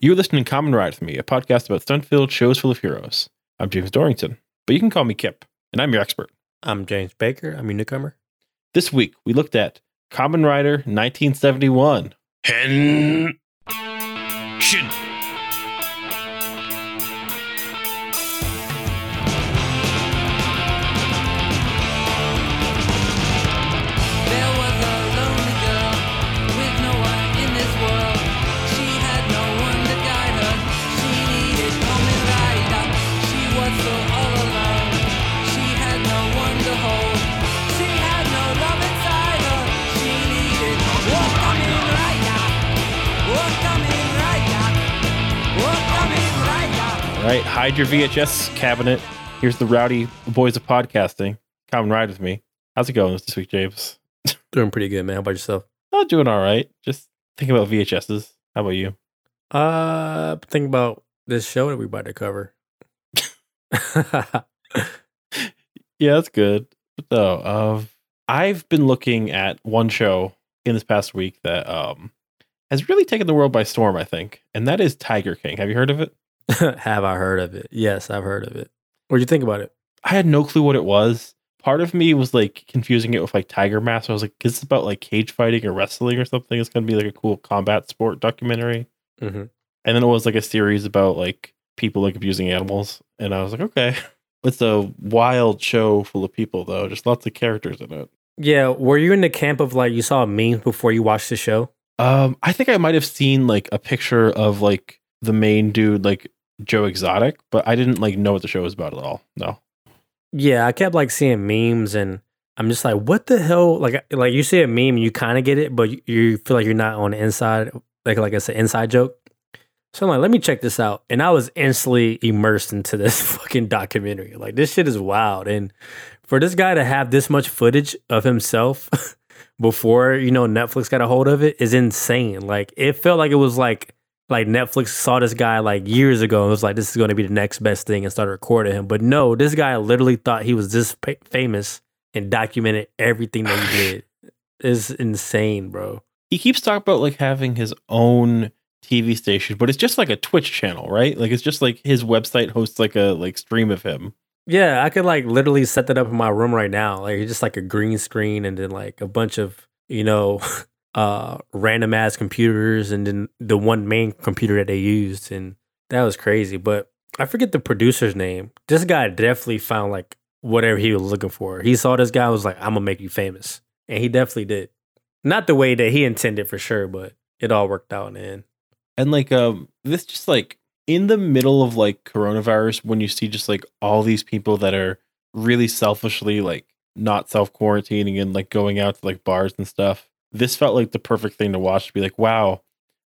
You're listening to Kamen Ride with me, a podcast about stunt-filled shows full of heroes. I'm James Dorrington, but you can call me Kip, and I'm your expert. I'm James Baker. I'm your newcomer. This week, we looked at Kamen Rider 1971. Henshin. There right, hide your VHS cabinet. Here's the rowdy boys of podcasting. Come and ride with me. How's it going this week, James? Doing pretty good, man. How about yourself? Oh, doing all right. Just thinking about VHSs. How about you? Uh, think about this show that we're about to cover. Yeah, that's good. So, um, I've been looking at one show in this past week that um has really taken the world by storm. I think, and that is Tiger King. Have you heard of it? Have I heard of it? Yes, I've heard of it. What do you think about it? I had no clue what it was. Part of me was like confusing it with like Tiger Mask. I was like, is this about like cage fighting or wrestling or something? It's gonna be like a cool combat sport documentary. Mm-hmm. And then it was like a series about like people like abusing animals. And I was like, okay. It's a wild show full of people though. Just lots of characters in it. Yeah, were you in the camp of like you saw memes before you watched the show? Um, I think I might have seen like a picture of like the main dude, like Joe Exotic, but I didn't like know what the show was about at all. No. Yeah, I kept like seeing memes and I'm just like, what the hell? Like, like you see a meme and you kind of get it, but you- you feel like you're not on the inside, like like it's an inside joke. So I'm like, let me check this out, and I was instantly immersed into this fucking documentary. Like, this shit is wild, and for this guy to have this much footage of himself before you know Netflix got a hold of it is insane. Like, it felt like it was like like Netflix saw this guy like years ago and was like, this is going to be the next best thing and started recording him. But no, this guy literally thought he was this pa- famous and documented everything that he did. It's insane, bro. He keeps talking about like having his own TV station, but it's just like a Twitch channel, right? Like it's just like his website hosts like a like stream of him. Yeah, I could like literally set that up in my room right now. Like it's just like a green screen and then like a bunch of, you know, uh random ass computers and then the one main computer that they used and that was crazy. But I forget the producer's name. This guy definitely found like whatever he was looking for. He saw this guy was like, I'm gonna make you famous. And he definitely did. Not the way that he intended for sure, but it all worked out in the end. And like um this just like in the middle of like coronavirus when you see just like all these people that are really selfishly like not self quarantining and like going out to like bars and stuff. This felt like the perfect thing to watch to be like, wow,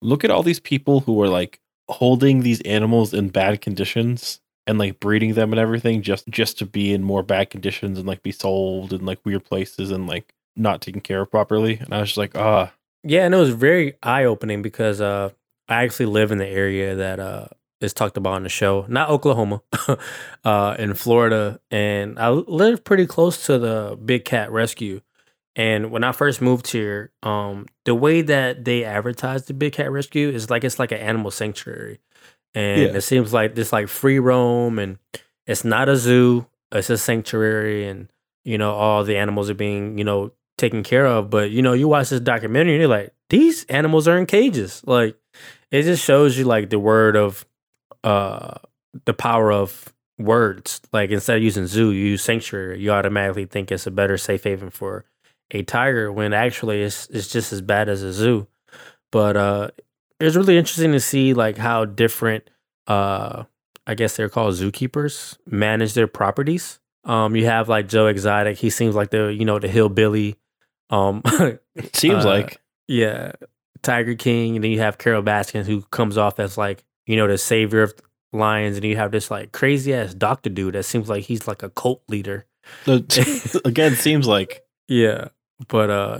look at all these people who are like holding these animals in bad conditions and like breeding them and everything just just to be in more bad conditions and like be sold in like weird places and like not taken care of properly. And I was just like, ah, Yeah, and it was very eye opening because uh, I actually live in the area that uh, is talked about on the show, not Oklahoma, uh, in Florida, and I live pretty close to the Big Cat Rescue. And when I first moved here, um, the way that they advertise the Big Cat Rescue is like it's like an animal sanctuary, and Yeah. it seems like this like free roam, and it's not a zoo, it's a sanctuary, and you know all the animals are being you know taken care of. But you know, you watch this documentary and you're like, these animals are in cages. Like it just shows you like the word of uh the power of words. Like instead of using zoo, you use sanctuary. You automatically think it's a better safe haven for a tiger when actually it's it's just as bad as a zoo. But uh it's really interesting to see like how different uh I guess they're called zookeepers manage their properties. Um you have like Joe Exotic, he seems like the you know the hillbilly um seems Uh, like yeah, Tiger King, and then you have Carole Baskin who comes off as like you know the savior of lions, and you have this like crazy ass doctor dude that seems like he's like a cult leader. again seems like Yeah, but uh,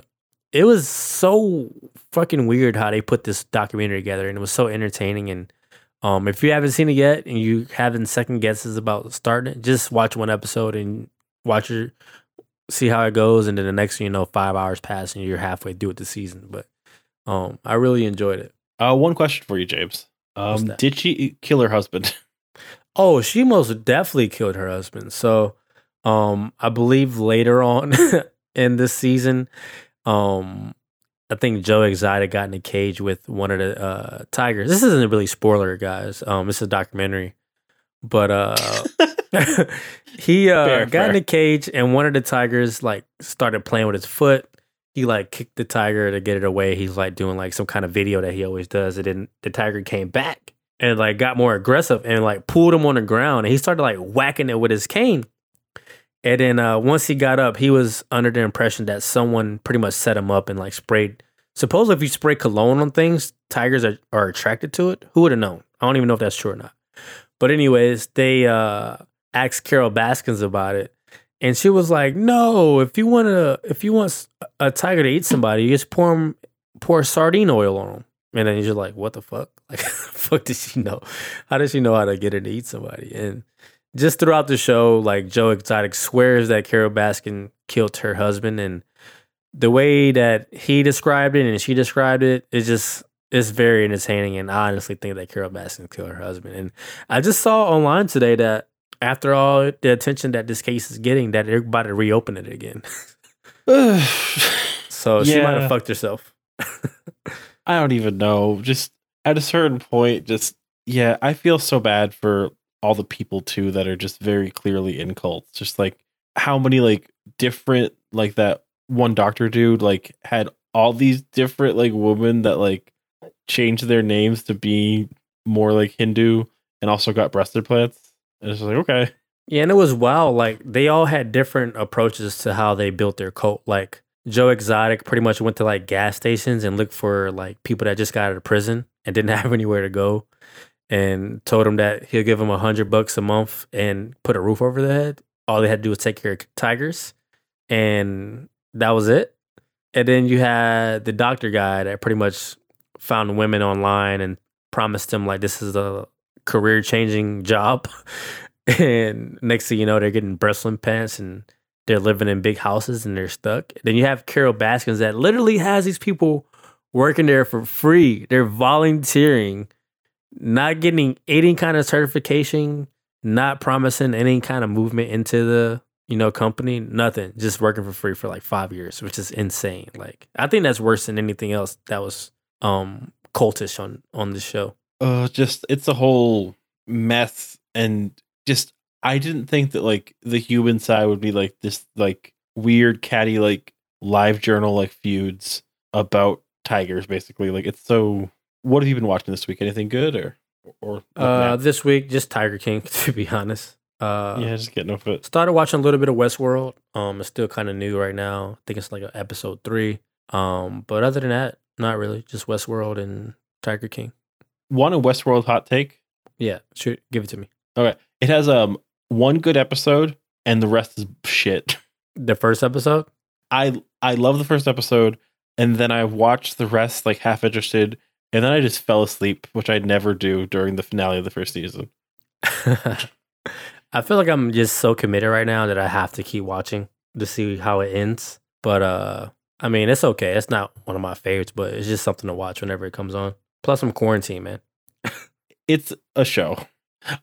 it was so fucking weird how they put this documentary together, and it was so entertaining. And um, if you haven't seen it yet, and you having second guesses about starting it, just watch one episode and watch it, see how it goes, and then the next thing you know, five hours pass, and you're halfway through with the season. But um, I really enjoyed it. Uh, one question for you, James. Um, did she kill her husband? Oh, she most definitely killed her husband. So, um, I believe later on in this season, um, I think Joe Exotic got in a cage with one of the uh, tigers. This isn't really spoiler, guys. Um, it's a documentary, but uh, he uh Fair, got in fair. a cage and one of the tigers like started playing with his foot. He like kicked the tiger to get it away. He's like doing like some kind of video that he always does. And then the tiger came back and like got more aggressive and like pulled him on the ground and he started like whacking it with his cane. And then uh, once he got up, he was under the impression that someone pretty much set him up and like sprayed. Supposedly, if you spray cologne on things, tigers are, are attracted to it. Who would have known? I don't even know if that's true or not. But anyways, they uh, asked Carole Baskins about it, and she was like, "No, if you want to, if you want a tiger to eat somebody, you just pour pour sardine oil on them." And then you're like, "What the fuck? Like, fuck did she know? How did she know how to get it to eat somebody?" And just throughout the show, like Joe Exotic swears that Carole Baskin killed her husband, and the way that he described it and she described it is just it's very entertaining. And I honestly think that Carole Baskin killed her husband. And I just saw online today that after all the attention that this case is getting, that they're about to reopen it again. so she might have fucked herself. I don't even know. Just at a certain point, just yeah, I feel so bad for all the people too that are just very clearly in cults. Just like how many like different like that one doctor dude like had all these different like women that like changed their names to be more like Hindu and also got breast implants. And it's like okay, Yeah, and it was wild. Like they all had different approaches to how they built their cult. Like Joe Exotic pretty much went to like gas stations and looked for like people that just got out of prison and didn't have anywhere to go, and told him that he'll give them a hundred bucks a month and put a roof over their head. All they had to do was take care of tigers, and that was it. And then you had the doctor guy that pretty much found women online and promised them like this is a career changing job. and next thing you know, they're getting breast implants and they're living in big houses and they're stuck. Then you have Carole Baskins that literally has these people working there for free. They're volunteering, not getting any kind of certification, not promising any kind of movement into the you know company, nothing. Just working for free for like five years, which is insane. Like I think that's worse than anything else that was um cultish on on the show. uh just it's a whole mess and just i didn't think that like the human side would be like this like weird catty like live journal like feuds about tigers basically like it's so what have you been watching this week anything good or or Uh, this week just Tiger King to be honest. Uh, yeah just getting off it started watching a little bit of Westworld. Um, it's still kind of new right now. I think it's like episode three. Um, but other than that, not really. Just Westworld and Tiger King. one a westworld hot take Yeah, shoot, give it to me. okay it has um one good episode and the rest is shit The first episode. i i love the first episode and then i watched the rest like half interested and then i just fell asleep which I'd never do during the finale of the first season I feel like I'm just so committed right now that I have to keep watching to see how it ends. But uh, I mean, it's okay. It's not one of my favorites, but it's just something to watch whenever it comes on. Plus, I'm quarantined, man. it's a show.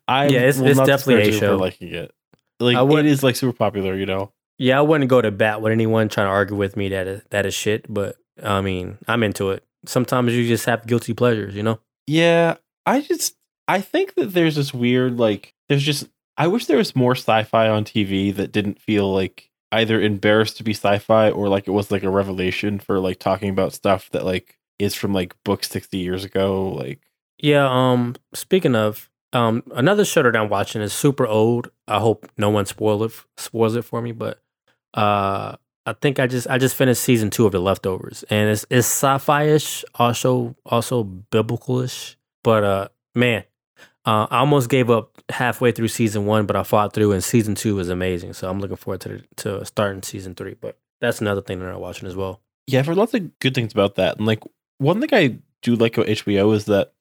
I Yeah, it's- it's definitely a show. liking it. Like I it is like super popular, you know. Yeah, I wouldn't go to bat with anyone trying to argue with me that is, that is shit. But I mean, I'm into it. Sometimes you just have guilty pleasures, you know. Yeah, I just I think that there's this weird like there's just I wish there was more sci-fi on TV that didn't feel like either embarrassed to be sci-fi or like it was like a revelation for like talking about stuff that like is from like books 60 years ago like Yeah. Um. Speaking of, um, another show that I'm watching is super old. I hope no one spoil it spoils it for me. But uh, I think I just I just finished season two of The Leftovers, and it's it's sci-fi ish, also also biblical-ish. But uh, man, uh, I almost gave up halfway through season one, but I fought through, and season two is amazing. So I'm looking forward to the, to starting season three. But that's another thing that I'm watching as well. yeah, heard lots of good things about that. And like one thing I do like about HBO is that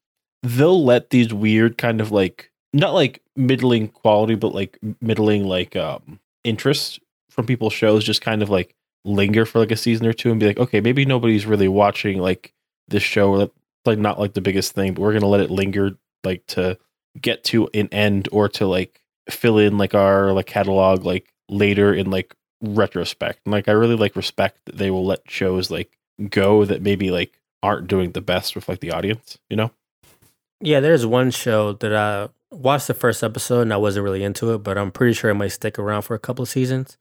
they'll let these weird kind of like not like middling quality, but like middling like um interest from people's shows just kind of like linger for like a season or two and be like, okay, maybe nobody's really watching like this show or like not like the biggest thing, but we're gonna let it linger like to get to an end or to like fill in like our like catalog like later in like retrospect. And like I really like respect that they will let shows like go that maybe like aren't doing the best with like the audience, you know? Yeah, there's one show that I watched the first episode and I wasn't really into it, but I'm pretty sure it might stick around for a couple of seasons.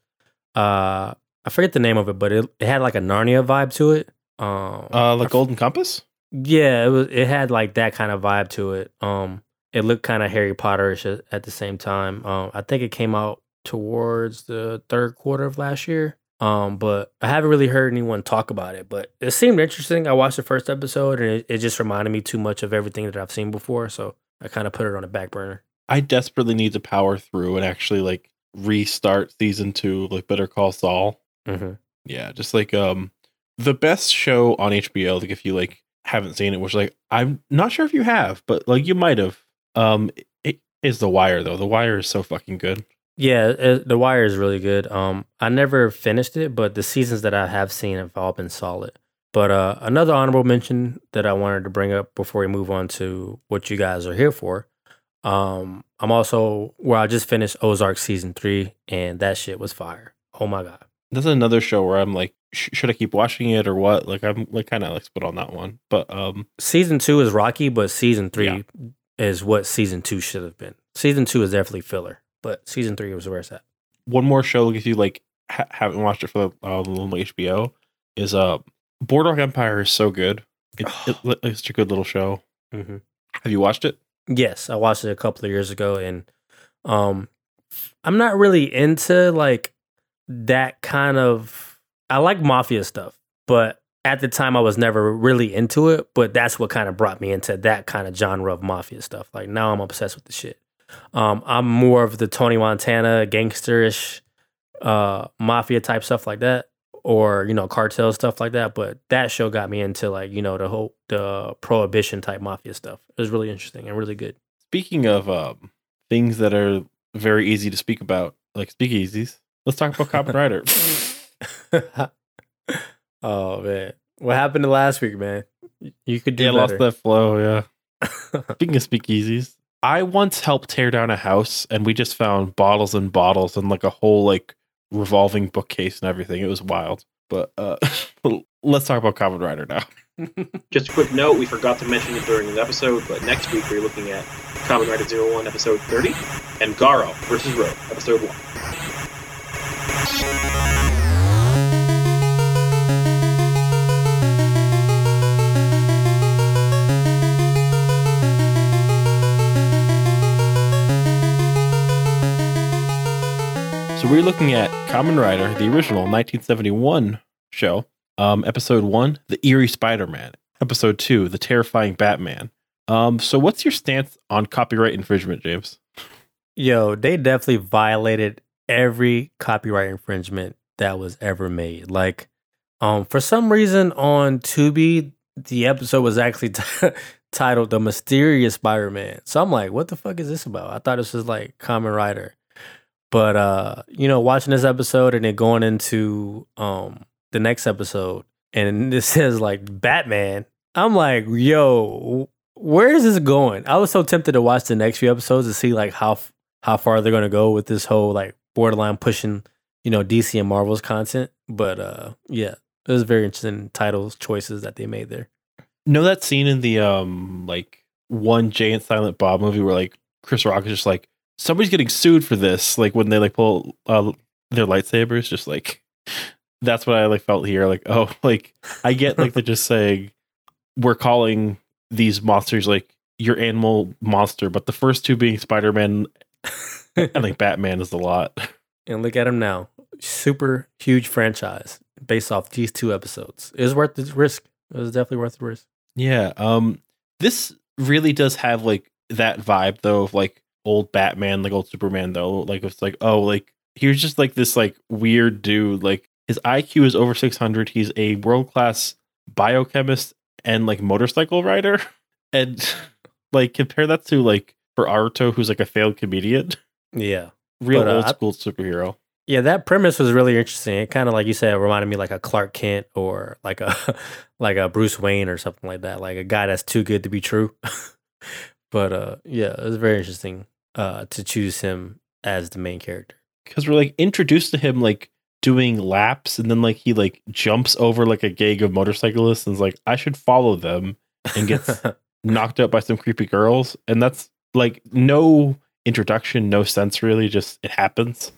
Uh, I forget the name of it, but it, it had like a Narnia vibe to it. Um, Uh like Golden Compass? Yeah, it was. It had like that kind of vibe to it. Um, it looked kind of Harry Potterish at, at the same time. Um, I think it came out towards the third quarter of last year. Um, but I haven't really heard anyone talk about it. But it seemed interesting. I watched the first episode, and it, it just reminded me too much of everything that I've seen before. So I kind of put it on a back burner. I desperately need to power through and actually like restart season two, like Better Call Saul. hmm Yeah, just like um the best show on HBO, like if you like haven't seen it, which like I'm not sure if you have, but like you might have. Um it is The Wire though. The Wire is so fucking good. Yeah, uh The Wire is really good. Um, I never finished it, but the seasons that I have seen have all been solid. But uh, another honorable mention that I wanted to bring up before we move on to what you guys are here for. Um, I'm also where I just finished Ozark season three, and that shit was fire. Oh my god. That's another show where I'm like, sh- should I keep watching it or what? Like I'm like kind of like split on that one. But um Season two is rocky, but season three Yeah. is what season two should have been. Season two is definitely filler, but season three was where it's at. one more show if you like ha- haven't watched it for the uh, little HBO is uh Boardwalk Empire is so good. It, it, it's such a good little show. Mm-hmm. Have you watched it? Yes, I watched it a couple of years ago, and um, I'm not really into like that kind of. I like mafia stuff, but at the time I was never really into it. But that's what kind of brought me into that kind of genre of mafia stuff. Like now I'm obsessed with the shit. Um, I'm more of the Tony Montana gangsterish, uh, mafia type stuff like that, or you know cartel stuff like that. But that show got me into like you know the whole the prohibition type mafia stuff. It was really interesting and really good. Speaking of um things that are very easy to speak about, like speakeasies, let's talk about Kamen Rider. oh man, what happened to last week, man? You could do yeah, lost that flow. Yeah. Speaking of speakeasies, I once helped tear down a house, and we just found bottles and bottles and like a whole like revolving bookcase and everything. It was wild. But uh let's talk about Kamen Rider now. Just a quick note, we forgot to mention it during the episode, but next week we're looking at Kamen Rider Zero One, episode 30, and Garo versus Road, episode 1. So we're looking at Kamen Rider, the original 1971 show. Um, episode one, the eerie Spider-Man. Episode two, the terrifying Batman. Um, so what's your stance on copyright infringement, James? Yo, they definitely violated every copyright infringement that was ever made. Like, um, for some reason on Tubi, the episode was actually t- titled "The Mysterious Spider-Man." So I'm like, what the fuck is this about? I thought this was like Kamen Rider, but uh, you know, watching this episode and then going into um the next episode, and it says like Batman. I'm like, yo, where is this going? I was so tempted to watch the next few episodes to see like how how far they're gonna go with this whole like borderline pushing, you know, DC and Marvel's content. But uh yeah, it was very interesting titles choices that they made there. Know that scene in the um like one Jay and Silent Bob movie where like Chris Rock is just like somebody's getting sued for this, like when they like pull uh, their lightsabers, just like that's what I like felt here. Like, oh, like I get like they're just saying we're calling these monsters like your animal monster, but the first two being Spider Man and like Batman is a lot. And look at him now, super huge franchise based off these two episodes. It was worth the risk. It was definitely worth the risk. Yeah. Um this really does have like that vibe though of like old Batman, like old Superman though. Like it's like, oh, like here's just like this like weird dude. Like his IQ is over six hundred. He's a world class biochemist and like motorcycle rider. And like compare that to like for Aruto, who's like a failed comedian. Yeah. Real But, uh, old school superhero. Yeah, that premise was really interesting. It kind of like you said, reminded me like a Clark Kent or like a like a Bruce Wayne or something like that. Like a guy that's too good to be true. But uh, yeah, it was very interesting uh, to choose him as the main character. because we're like introduced to him like doing laps and then like he like jumps over like a gang of motorcyclists and is like i should follow them and gets knocked out by some creepy girls and that's like no introduction no sense really just it happens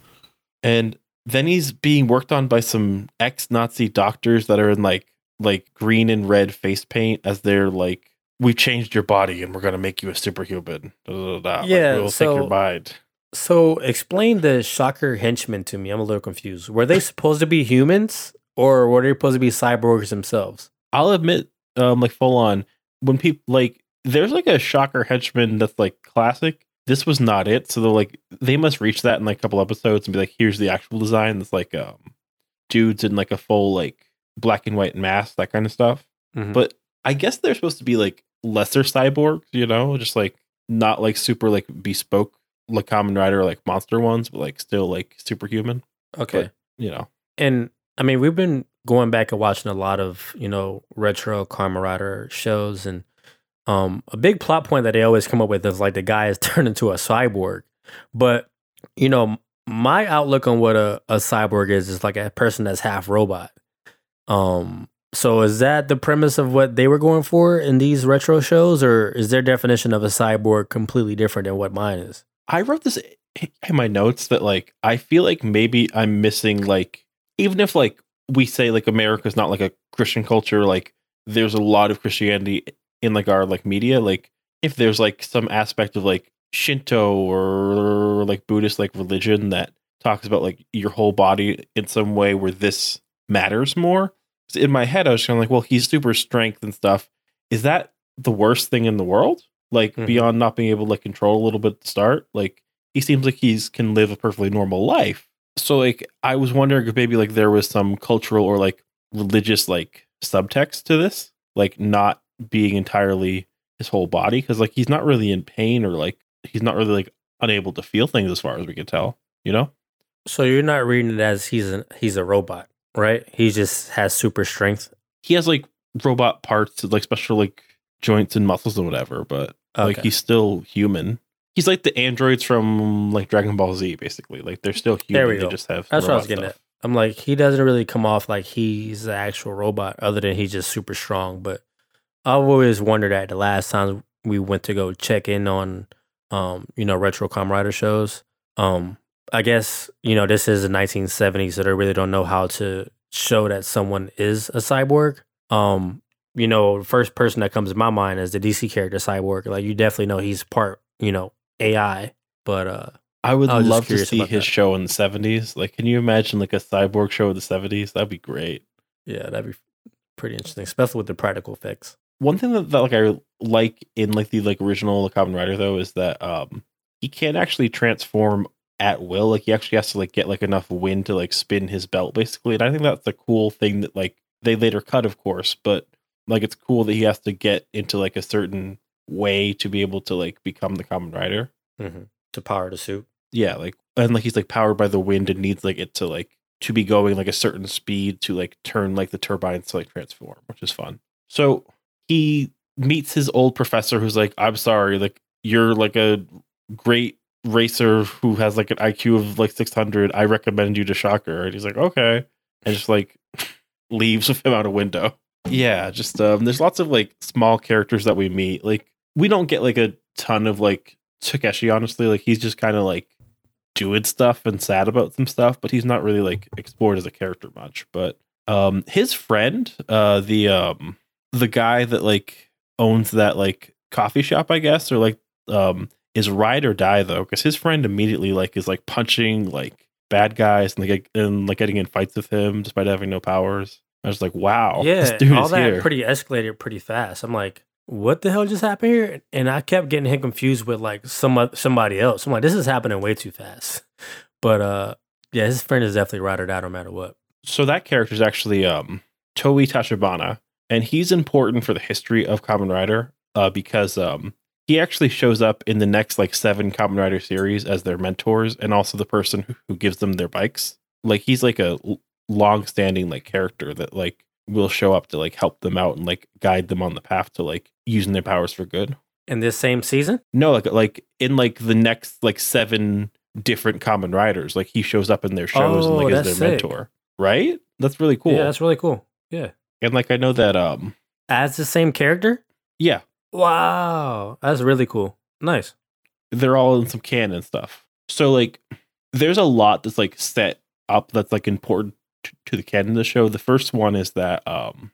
and then he's being worked on by some ex-nazi doctors that are in like like green and red face paint as they're like we've changed your body and we're going to make you a superhuman da, da, da, da. Like, Yeah, we'll take so- your mind so explain the Shocker henchmen to me. I'm a little confused. Were they supposed to be humans or were they supposed to be cyborgs themselves? I'll admit, um, like full on, when people like, there's like a shocker henchman that's like classic. This was not it. So they're like, they must reach that in like a couple episodes and be like, here's the actual design. That's like, um, dudes in like a full like black and white mask, that kind of stuff. Mhm. But I guess they're supposed to be like lesser cyborgs, you know, just like not like super like bespoke like Kamen Rider like monster ones, but like still like superhuman. Okay. But, you know, And I mean, we've been going back and watching a lot of, you know, retro Kamen Rider shows and um a big plot point that they always come up with is like the guy is turned into a cyborg. But, you know, my outlook on what a, a cyborg is is like a person that's half robot. Um so is that the premise of what they were going for in these retro shows or is their definition of a cyborg completely different than what mine is? I wrote this in my notes that like I feel like maybe I'm missing like even if like we say like America's not like a Christian culture, like there's a lot of Christianity in like our like media. Like if there's like some aspect of like Shinto or like Buddhist like religion that talks about like your whole body in some way where this matters more. In my head, I was kind of like, well, he's super strength and stuff. Is that the worst thing in the world? Like Mhm. beyond not being able to like control a little bit at the start, like he seems like he's can live a perfectly normal life. So like I was wondering if maybe like there was some cultural or like religious like subtext to this, like not being entirely his whole body because like he's not really in pain or like he's not really like unable to feel things as far as we can tell, you know? So you're not reading it as he's a he's a robot, right? He just has super strength. He has like robot parts, like special like joints and muscles and whatever, but like he's still human. He's like the androids from like Dragon Ball Z, basically. Like they're still human. There we they go. just have That's what I was getting stuff. at. I'm like, he doesn't really come off like he's the actual robot, other than he's just super strong. But I've always wondered that the last time we went to go check in on, um, you know, retro Kamen Rider shows. Um, I guess you know this is the 1970s, so they really don't know how to show that someone is a cyborg. Um, you know, the first person that comes to my mind is the DC character Cyborg. Like you definitely know he's part, you know, AI. But uh, I would I love to see his that. show in the seventies. Like, can you imagine like a cyborg show in the seventies? That'd be great. yeah, that'd be pretty interesting, especially with the practical effects. One thing that, that like I like in like the like original Kamen Rider though is that um he can't actually transform at will. Like he actually has to like get like enough wind to like spin his belt basically. And I think that's a cool thing that like they later cut, of course, but like it's cool that he has to get into like a certain way to be able to like become the Kamen Rider. hmm To power the suit. yeah like and like he's like powered by the wind and needs like it to like to be going like a certain speed to like turn like the turbines to like transform which is fun so he meets his old professor who's like i'm sorry like you're like a great racer who has like an iq of like 600 i recommend you to shocker. And he's like okay. And just like leaves with him out a window. Yeah just um there's lots of like small characters that we meet. Like we don't get like a ton of like Takeshi honestly. Like he's just kind of like doing stuff and sad about some stuff but he's not really like explored as a character much. But um his friend uh the um the guy that like owns that like coffee shop i guess or like um is ride or die though because his friend immediately like is like punching like bad guys and like and like getting in fights with him despite having no powers i was like wow yeah, this dude all that here. pretty escalated pretty fast. I'm like, what the hell just happened here? And I kept getting him confused with like some somebody else. I'm like, this is happening way too fast. But uh, yeah, his friend is definitely ride or die no matter what. so that character is actually um Tobei Tachibana, and he's important for the history of Kamen Rider uh, because um he actually shows up in the next like seven Kamen Rider series as their mentors and also the person who, who gives them their bikes. Like he's like a long-standing like character that like will show up to like help them out and like guide them on the path to like using their powers for good. in this same season. No, like like in like the next like seven different Kamen Riders. Like he shows up in their shows and Oh, like is their sick. mentor. Right? That's really cool. Yeah, that's really cool. Yeah, and like I know that um as the same character. yeah, Wow, that's really cool. Nice. they're all in some canon stuff. So like there's a lot that's like set up that's like important to, to the canon of the show. The first one is that um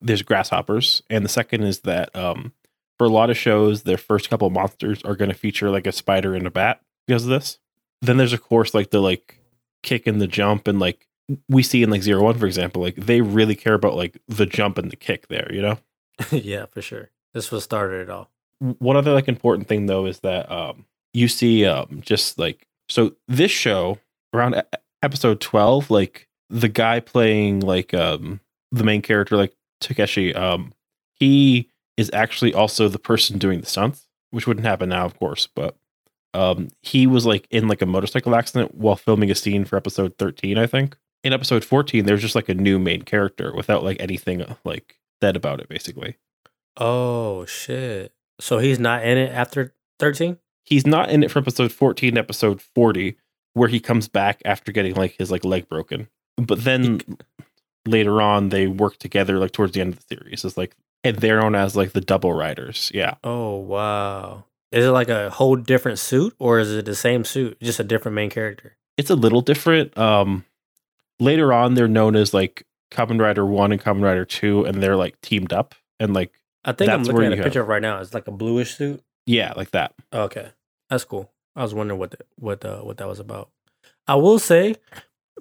there's grasshoppers and the second is that um for a lot of shows their first couple monsters are going to feature like a spider and a bat because of this. Then there's of course like the like kick and the jump and like we see in like zero one for example like they really care about like the jump and the kick there you know yeah, for sure. This was started it all. one other like important thing though is that um you see um just like so this show around episode 12 like the guy playing like um the main character like Takeshi um he is actually also the person doing the stunts which wouldn't happen now of course but um he was like in like a motorcycle accident while filming a scene for episode 13 I think in episode 14 there's just like a new main character without like anything uh, like said about it basically Oh shit! So he's not in it after thirteen. he's not in it for episode 14 episode 40 where he comes back after getting like his like leg broken but then later on they work together like towards the end of the series it's like and they're known as like the double riders yeah Oh wow! Is it like a whole different suit, or is it the same suit, just a different main character? it's a little different um later on they're known as like Kamen Rider 1 and Kamen Rider 2 and they're like teamed up and like I think I'm looking at a you picture have- of right now. It's like a bluish suit. yeah like that Okay, that's cool. I was wondering what the, what uh, what that was about. I will say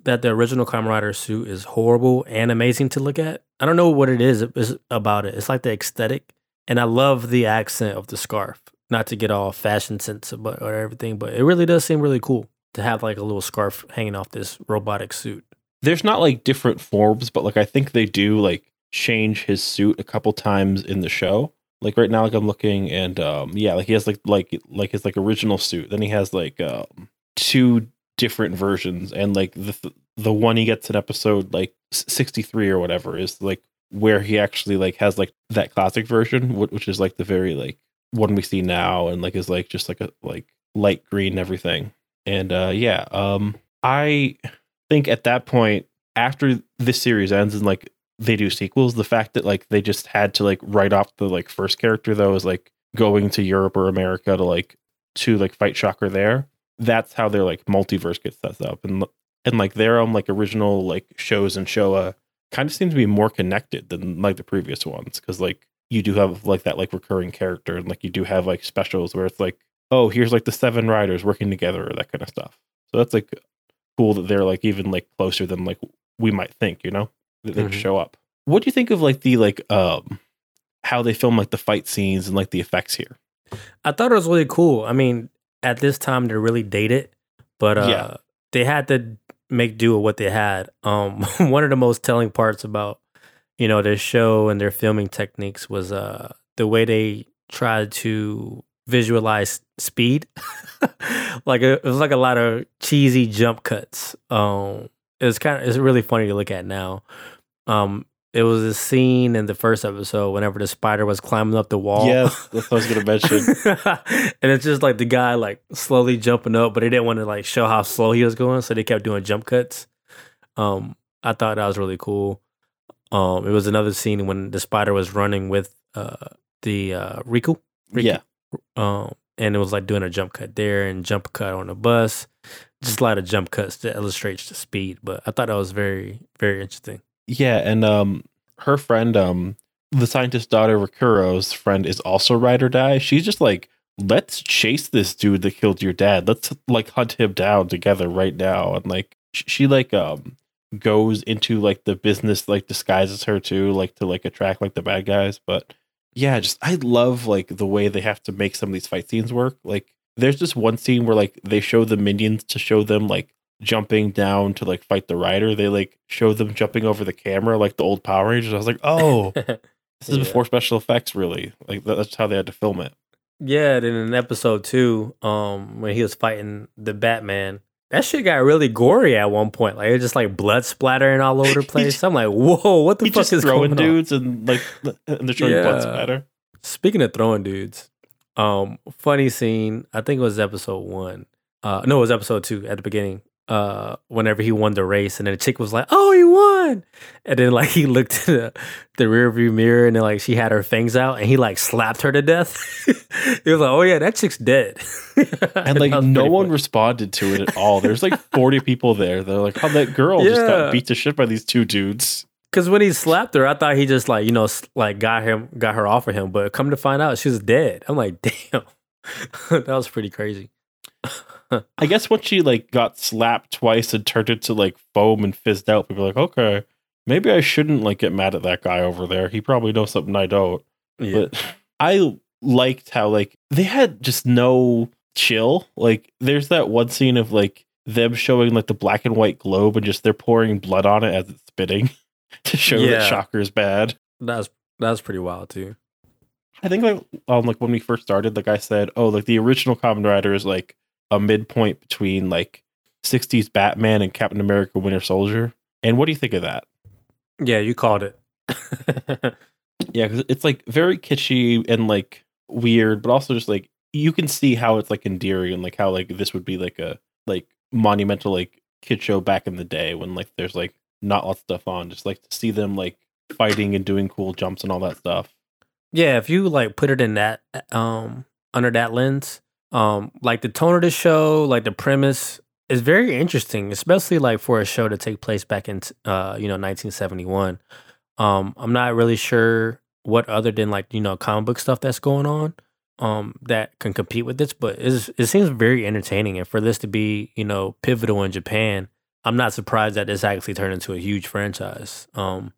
that the original Kamen Rider suit is horrible and amazing to look at. I don't know what it is about it. It's like the aesthetic, and I love the accent of the scarf. Not to get all fashion sense about or everything, but it really does seem really cool to have like a little scarf hanging off this robotic suit. there's not like different forms, but like I think they do like change his suit a couple times in the show. Like right now, like I'm looking and um yeah, like he has like like like his like original suit. Then he has like um two different versions, and like the the one he gets in episode like 63 or whatever is like where he actually like has like that classic version, which is like the very like one we see now, and like is like just like a like light green and everything. And uh yeah, um I think at that point after this series ends and like they do sequels the fact that like they just had to like write off the like first character though is like going to europe or america to like to like fight shocker there that's how their like multiverse gets set up. And and like their own like original like shows and showa kind of seem to be more connected than like the previous ones because like you do have like that like recurring character and like you do have like specials where it's like oh here's like the seven riders working together or that kind of stuff. So that's like cool that they're like even like closer than like we might think, you know, that they Mhm. show up. What do you think of like the like um how they film like the fight scenes and like the effects here? I thought it was really cool. I mean, at this time they're really dated, but uh Yeah. they had to make do with what they had. Um one of the most telling parts about, you know, their show and their filming techniques was uh the way they tried to visualize speed. like it was like a lot of cheesy jump cuts. Um it was kind of it's really funny to look at now. Um it was a scene in the first episode whenever the spider was climbing up the wall. Yes, that's what I was gonna mention. and it's just like the guy like slowly jumping up, but they didn't want to like show how slow he was going, so they kept doing jump cuts. Um, I thought that was really cool. Um, it was another scene when the spider was running with uh the uh Riku. Riku. Yeah. Um, and it was like doing a jump cut there and jump cut on the bus. Just a lot of jump cuts to illustrate the speed, but I thought that was very, very interesting. Yeah, and um her friend, um the scientist's daughter Ruriko's friend is also ride or die. She's just like, let's chase this dude that killed your dad. Let's like hunt him down together right now. And like sh- she like um goes into like the business like disguises her too, like to like attract like the bad guys. But yeah, just I love like the way they have to make some of these fight scenes work. Like there's just one scene where like they show the minions to show them like jumping down to like fight the rider. They like show them jumping over the camera like the old Power Rangers. I was like, oh, this is Yeah. before special effects. Really, like that's how they had to film it. Yeah, then in episode two, um, when he was fighting the Batman, that shit got really gory at one point. Like it was just like blood splattering all over the place. I'm like, whoa, what the fuck just is throwing going on? dudes and like and they're showing blood Yeah. splatter. Speaking of throwing dudes, Um, funny scene. I think it was episode one. Uh, no, it was episode two at the beginning. Uh, whenever he won the race, and then the chick was like, "Oh, he won!" And then like he looked in the, the rear view mirror, and then like she had her fangs out, and he like slapped her to death. he was like, "Oh yeah, that chick's dead." And like no one responded to it at all. There's like 40 people there. They're like, "Oh, that girl just got beat to shit by these two dudes." Because when he slapped her, I thought he just like you know like got him got her off of him, but come to find out she was dead. I'm like, damn, that was pretty crazy. I guess once she like got slapped twice and turned into like foam and fizzed out, people are like, okay, maybe I shouldn't like get mad at that guy over there. He probably knows something I don't. Yeah, But I liked how like they had just no chill. Like there's that one scene of like them showing like the black and white globe and just they're pouring blood on it as it's spitting to show Yeah. that Shocker's bad. that's that's pretty wild too. I think like um like when we first started, like I said, oh like the original Kamen Rider is like a midpoint between like 60s Batman and Captain America Winter Soldier. And what do you think of that? Yeah, you called it. Yeah, because it's like very kitschy and like weird, but also just like you can see how it's like endearing and like how like this would be like a like monumental like kid show back in the day when like there's like not lots of stuff on. Just like to see them like fighting and doing cool jumps and all that stuff. yeah, if you like put it in that um under that lens, um like the tone of the show, like the premise is very interesting, especially like for a show to take place back in uh you know 1971. Um I'm not really sure what other than like you know comic book stuff that's going on um that can compete with this, but it seems very entertaining and for this to be, you know, pivotal in Japan, I'm not surprised that this actually turned into a huge franchise. Um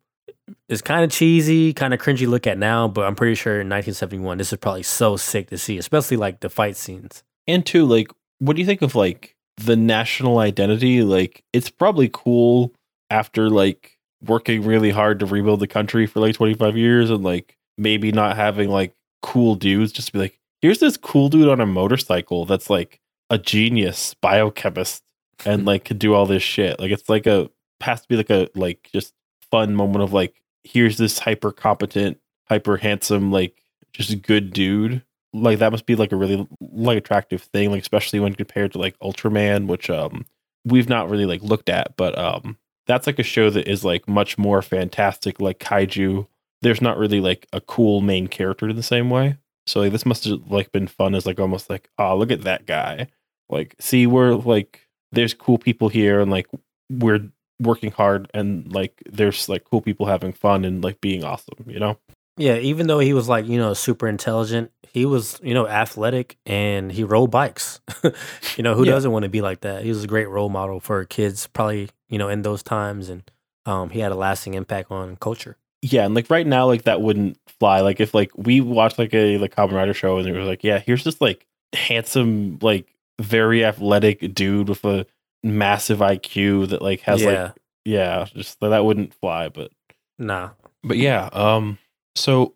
it's kind of cheesy, kind of cringy look at now, but I'm pretty sure in 1971 this is probably so sick to see, especially like the fight scenes. And two, like, what do you think of like the national identity? Like, it's probably cool after like working really hard to rebuild the country for like 25 years and like maybe not having like cool dudes just to be like, here's this cool dude on a motorcycle that's like a genius biochemist and like could do all this shit. Like, it's like a has to be like a like just fun moment of like, here's this hyper competent, hyper handsome, like just good dude. Like that must be like a really like attractive thing like especially when compared to like ultraman which um we've not really like looked at but um that's like a show that is like much more fantastic like kaiju. There's not really like a cool main character in the same way. So like this must have like been fun as like almost like oh look at that guy. Like see we're like there's cool people here and like we're working hard and like there's like cool people having fun and like being awesome you know Yeah, even though he was like, you know, super intelligent, he was, you know, athletic and he rode bikes. you know, who Yeah. doesn't want to be like that? He was a great role model for kids, probably, you know, in those times. And um, he had a lasting impact on culture. yeah, and like right now, like that wouldn't fly. Like if like we watched like a like Kamen Rider show and it was like, yeah, here's this like handsome, like very athletic dude with a massive IQ that like has yeah. like yeah, just that, wouldn't fly. But nah. but yeah, um, so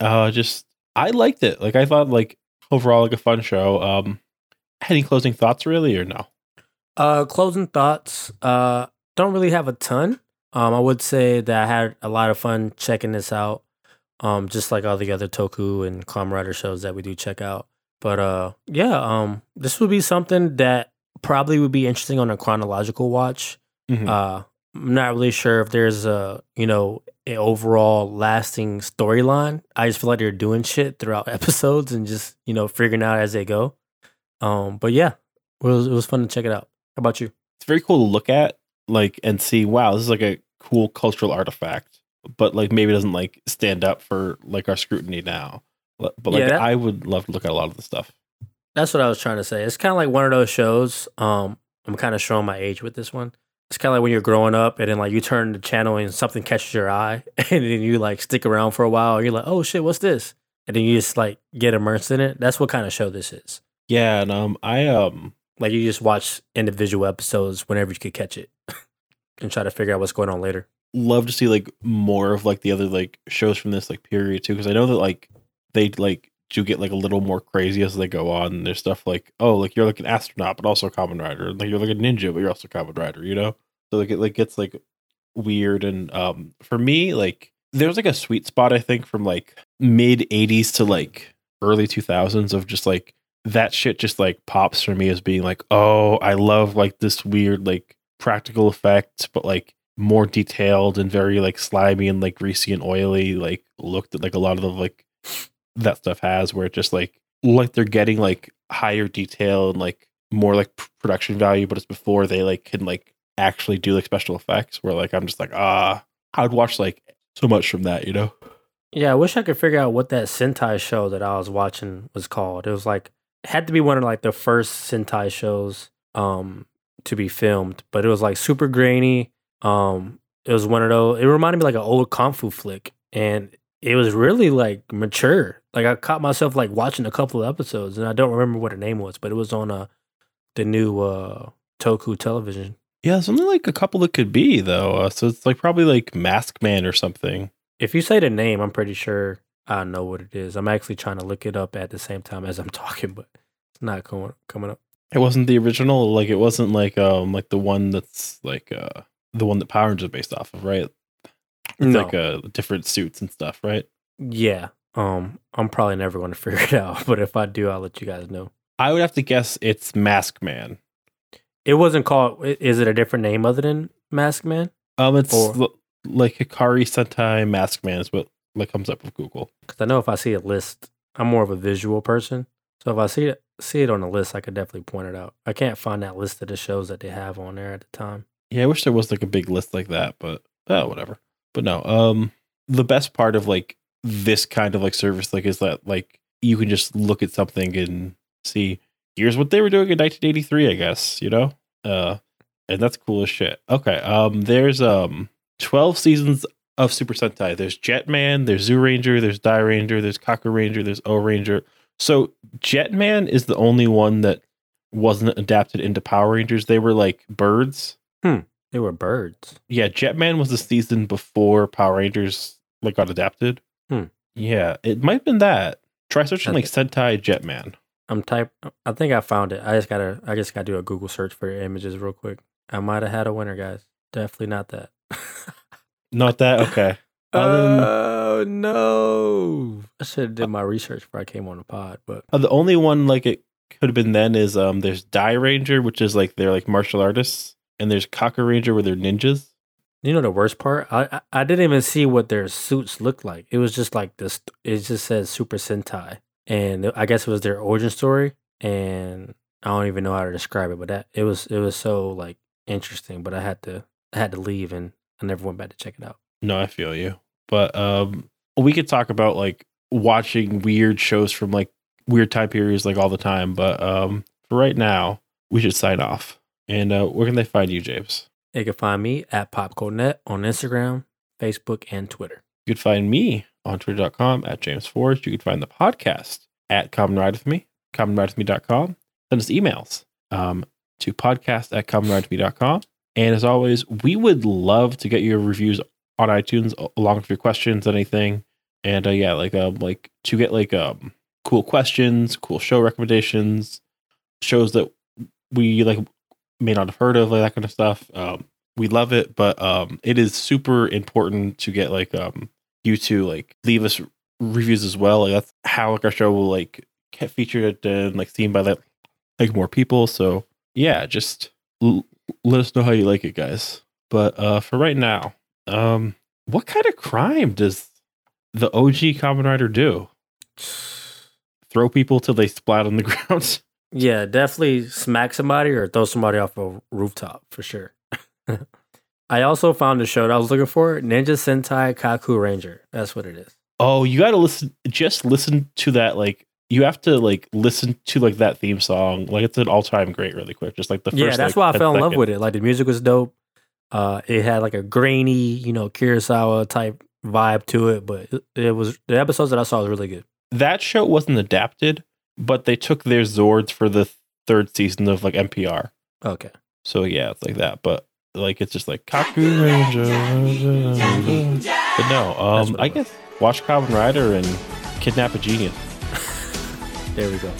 uh, just I liked it. Like I thought like overall like a fun show. Um, any closing thoughts really or no? Uh, closing thoughts. Uh, don't really have a ton. Um, I would say that I had a lot of fun checking this out. Um, just like all the other Toku and Kamen Rider shows that we do check out. But uh, yeah. Um, this would be something that probably would be interesting on a chronological watch. Mhm. Uh, I'm not really sure if there's a you know an overall lasting storyline. I just feel like they're doing shit throughout episodes and just you know figuring out as they go. Um, but yeah, it was it was fun to check it out. How about you? it's very cool to look at like and see wow this is like a cool cultural artifact but like maybe it doesn't like stand up for like our scrutiny now but, like Yeah, that- i would love to look at a lot of the stuff That's what I was trying to say. It's kind of like one of those shows. Um, I'm kind of showing my age with this one. It's kind of like when you're growing up and then like you turn the channel and something catches your eye and then you like stick around for a while. And you're like, oh shit, what's this? And then you just like get immersed in it. That's what kind of show this is. yeah and um i um Like you just watch individual episodes whenever you could catch it and try to figure out what's going on later. love to see like more of like the other like shows from this like period too because i know that like they like do get like a little more crazy as they go on there's stuff like oh like you're like an astronaut but also a Kamen Rider like you're like a ninja but you're also a Kamen Rider you know? So like it like gets like weird and um for me like there's like a sweet spot i think from like mid 80s to like early 2000s of just like that shit just like pops for me as being like, oh, I love like this weird like practical effects, but like more detailed and very like slimy and like greasy and oily, like looked at like a lot of the like that stuff has where it just like like they're getting like higher detail and like more like production value, but it's before they like can like actually do like special effects where like I'm just like, ah, I'd watch like so much from that, you know? Yeah, I wish I could figure out what that Sentai show that I was watching was called. It was like had to be one of like the first Sentai shows um to be filmed, but it was like super grainy. Um it was one of those it reminded me like an old kung fu flick and it was really like mature. Like I caught myself like watching a couple of episodes and I don't remember what the name was, but it was on uh the new uh Toku television. Yeah, only like a couple that could be though. Uh, so it's like probably like Mask Man or something. If you say the name, I'm pretty sure I know what it is. I'm actually trying to look it up at the same time as I'm talking, but it's not coming coming up. It wasn't the original. Like it wasn't like um like the one that's like uh the one that Power Rangers is based off of, right? It's No. like uh different suits and stuff, right? Yeah. Um, I'm probably never going to figure it out, but if I do, I'll let you guys know. I would have to guess it's Mask Man. It wasn't called. Is it a different name other than Mask Man? Um, it's Or- l- like Hikari Sentai Mask Man is what like comes up with Google. Because I know if I see a list, I'm more of a visual person. So if I see it, see it on a list, I could definitely point it out. I can't find that list of the shows that they have on there at the time. Yeah, I wish there was like a big list like that, but oh, whatever. But no, um, the best part of like this kind of like service, like, is that like you can just look at something and see here's what they were doing in 1983, I guess, you know, uh, and that's cool as shit. Okay, um, there's um 12 seasons of Super Sentai. There's Jetman, there's Zyuranger, there's Dairanger, there's Kaku Ranger, there's Ohranger. So Jetman is the only one that wasn't adapted into Power Rangers. They were like birds They were birds. yeah, Jetman was the season before Power Rangers like got adapted. Yeah, it might have been that. Try searching like Sentai Jetman. I'm type. I think I found it. I just gotta. I just gotta do a Google search for the images real quick. I might have had a winner, guys. Definitely not that. Not that okay. Other than- oh no! I should have did my research before I came on the pod. But Uh, the only one like it could have been then is um there's Dairanger, which is like they're like martial artists, and there's Kaku Ranger where they're ninjas. You know the worst part? I I, I didn't even see what their suits looked like. It was just like this. It just says Super Sentai, and I guess it was their origin story. And I don't even know how to describe it, but that it was it was so like interesting. But I had to I had to leave, and I never went back to check it out. No, I feel you. But um we could talk about like watching weird shows from like weird time periods like all the time, but um for right now, we should sign off. And uh where can they find you, James? You can find me at PopCodeNet on Instagram, Facebook, and Twitter. You can find me on twitter.com at James Forrest. You can find the podcast at Kamen Ride With Me, kamenridewithme.com. Send us emails um, to podcast at kamenridewithme.com. And as always, we would love to get your reviews on iTunes along with your questions, anything. And uh, yeah, like um, like to get like um cool questions, cool show recommendations, shows that we like may not have heard of, like that kind of stuff. Um, we love it, but um, it is super important to get like um you to like leave us reviews as well. Like that's how like our show will like get featured and like seen by like like more people. So yeah, just l- let us know how you like it, guys. But uh for right now, um, what kind of crime does the OG Kamen Rider do? Throw people till they splat on the ground. Yeah, definitely smack somebody or throw somebody off a rooftop for sure. I also found the show that I was looking for Ninja Sentai Kaku Ranger. That's what it is. Oh, you got to listen. Just listen to that. Like you have to like listen to like that theme song. Like it's an all time great. Really quick, just like the first. yeah, that's like, why I fell in love with it. Like the music was dope. Uh, it had like a grainy, you know, Kurosawa type vibe to it, but it, it was the episodes that I saw was really good. that show wasn't adapted, but they took their Zords for the third season of like MMPR. Okay. So yeah, it's like that. But like it's just like Kaku Ranger. But no, um, I guess watch Kamen Rider and Kidnap a Genius. There we go.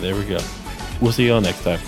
There we go. We'll see you all next time.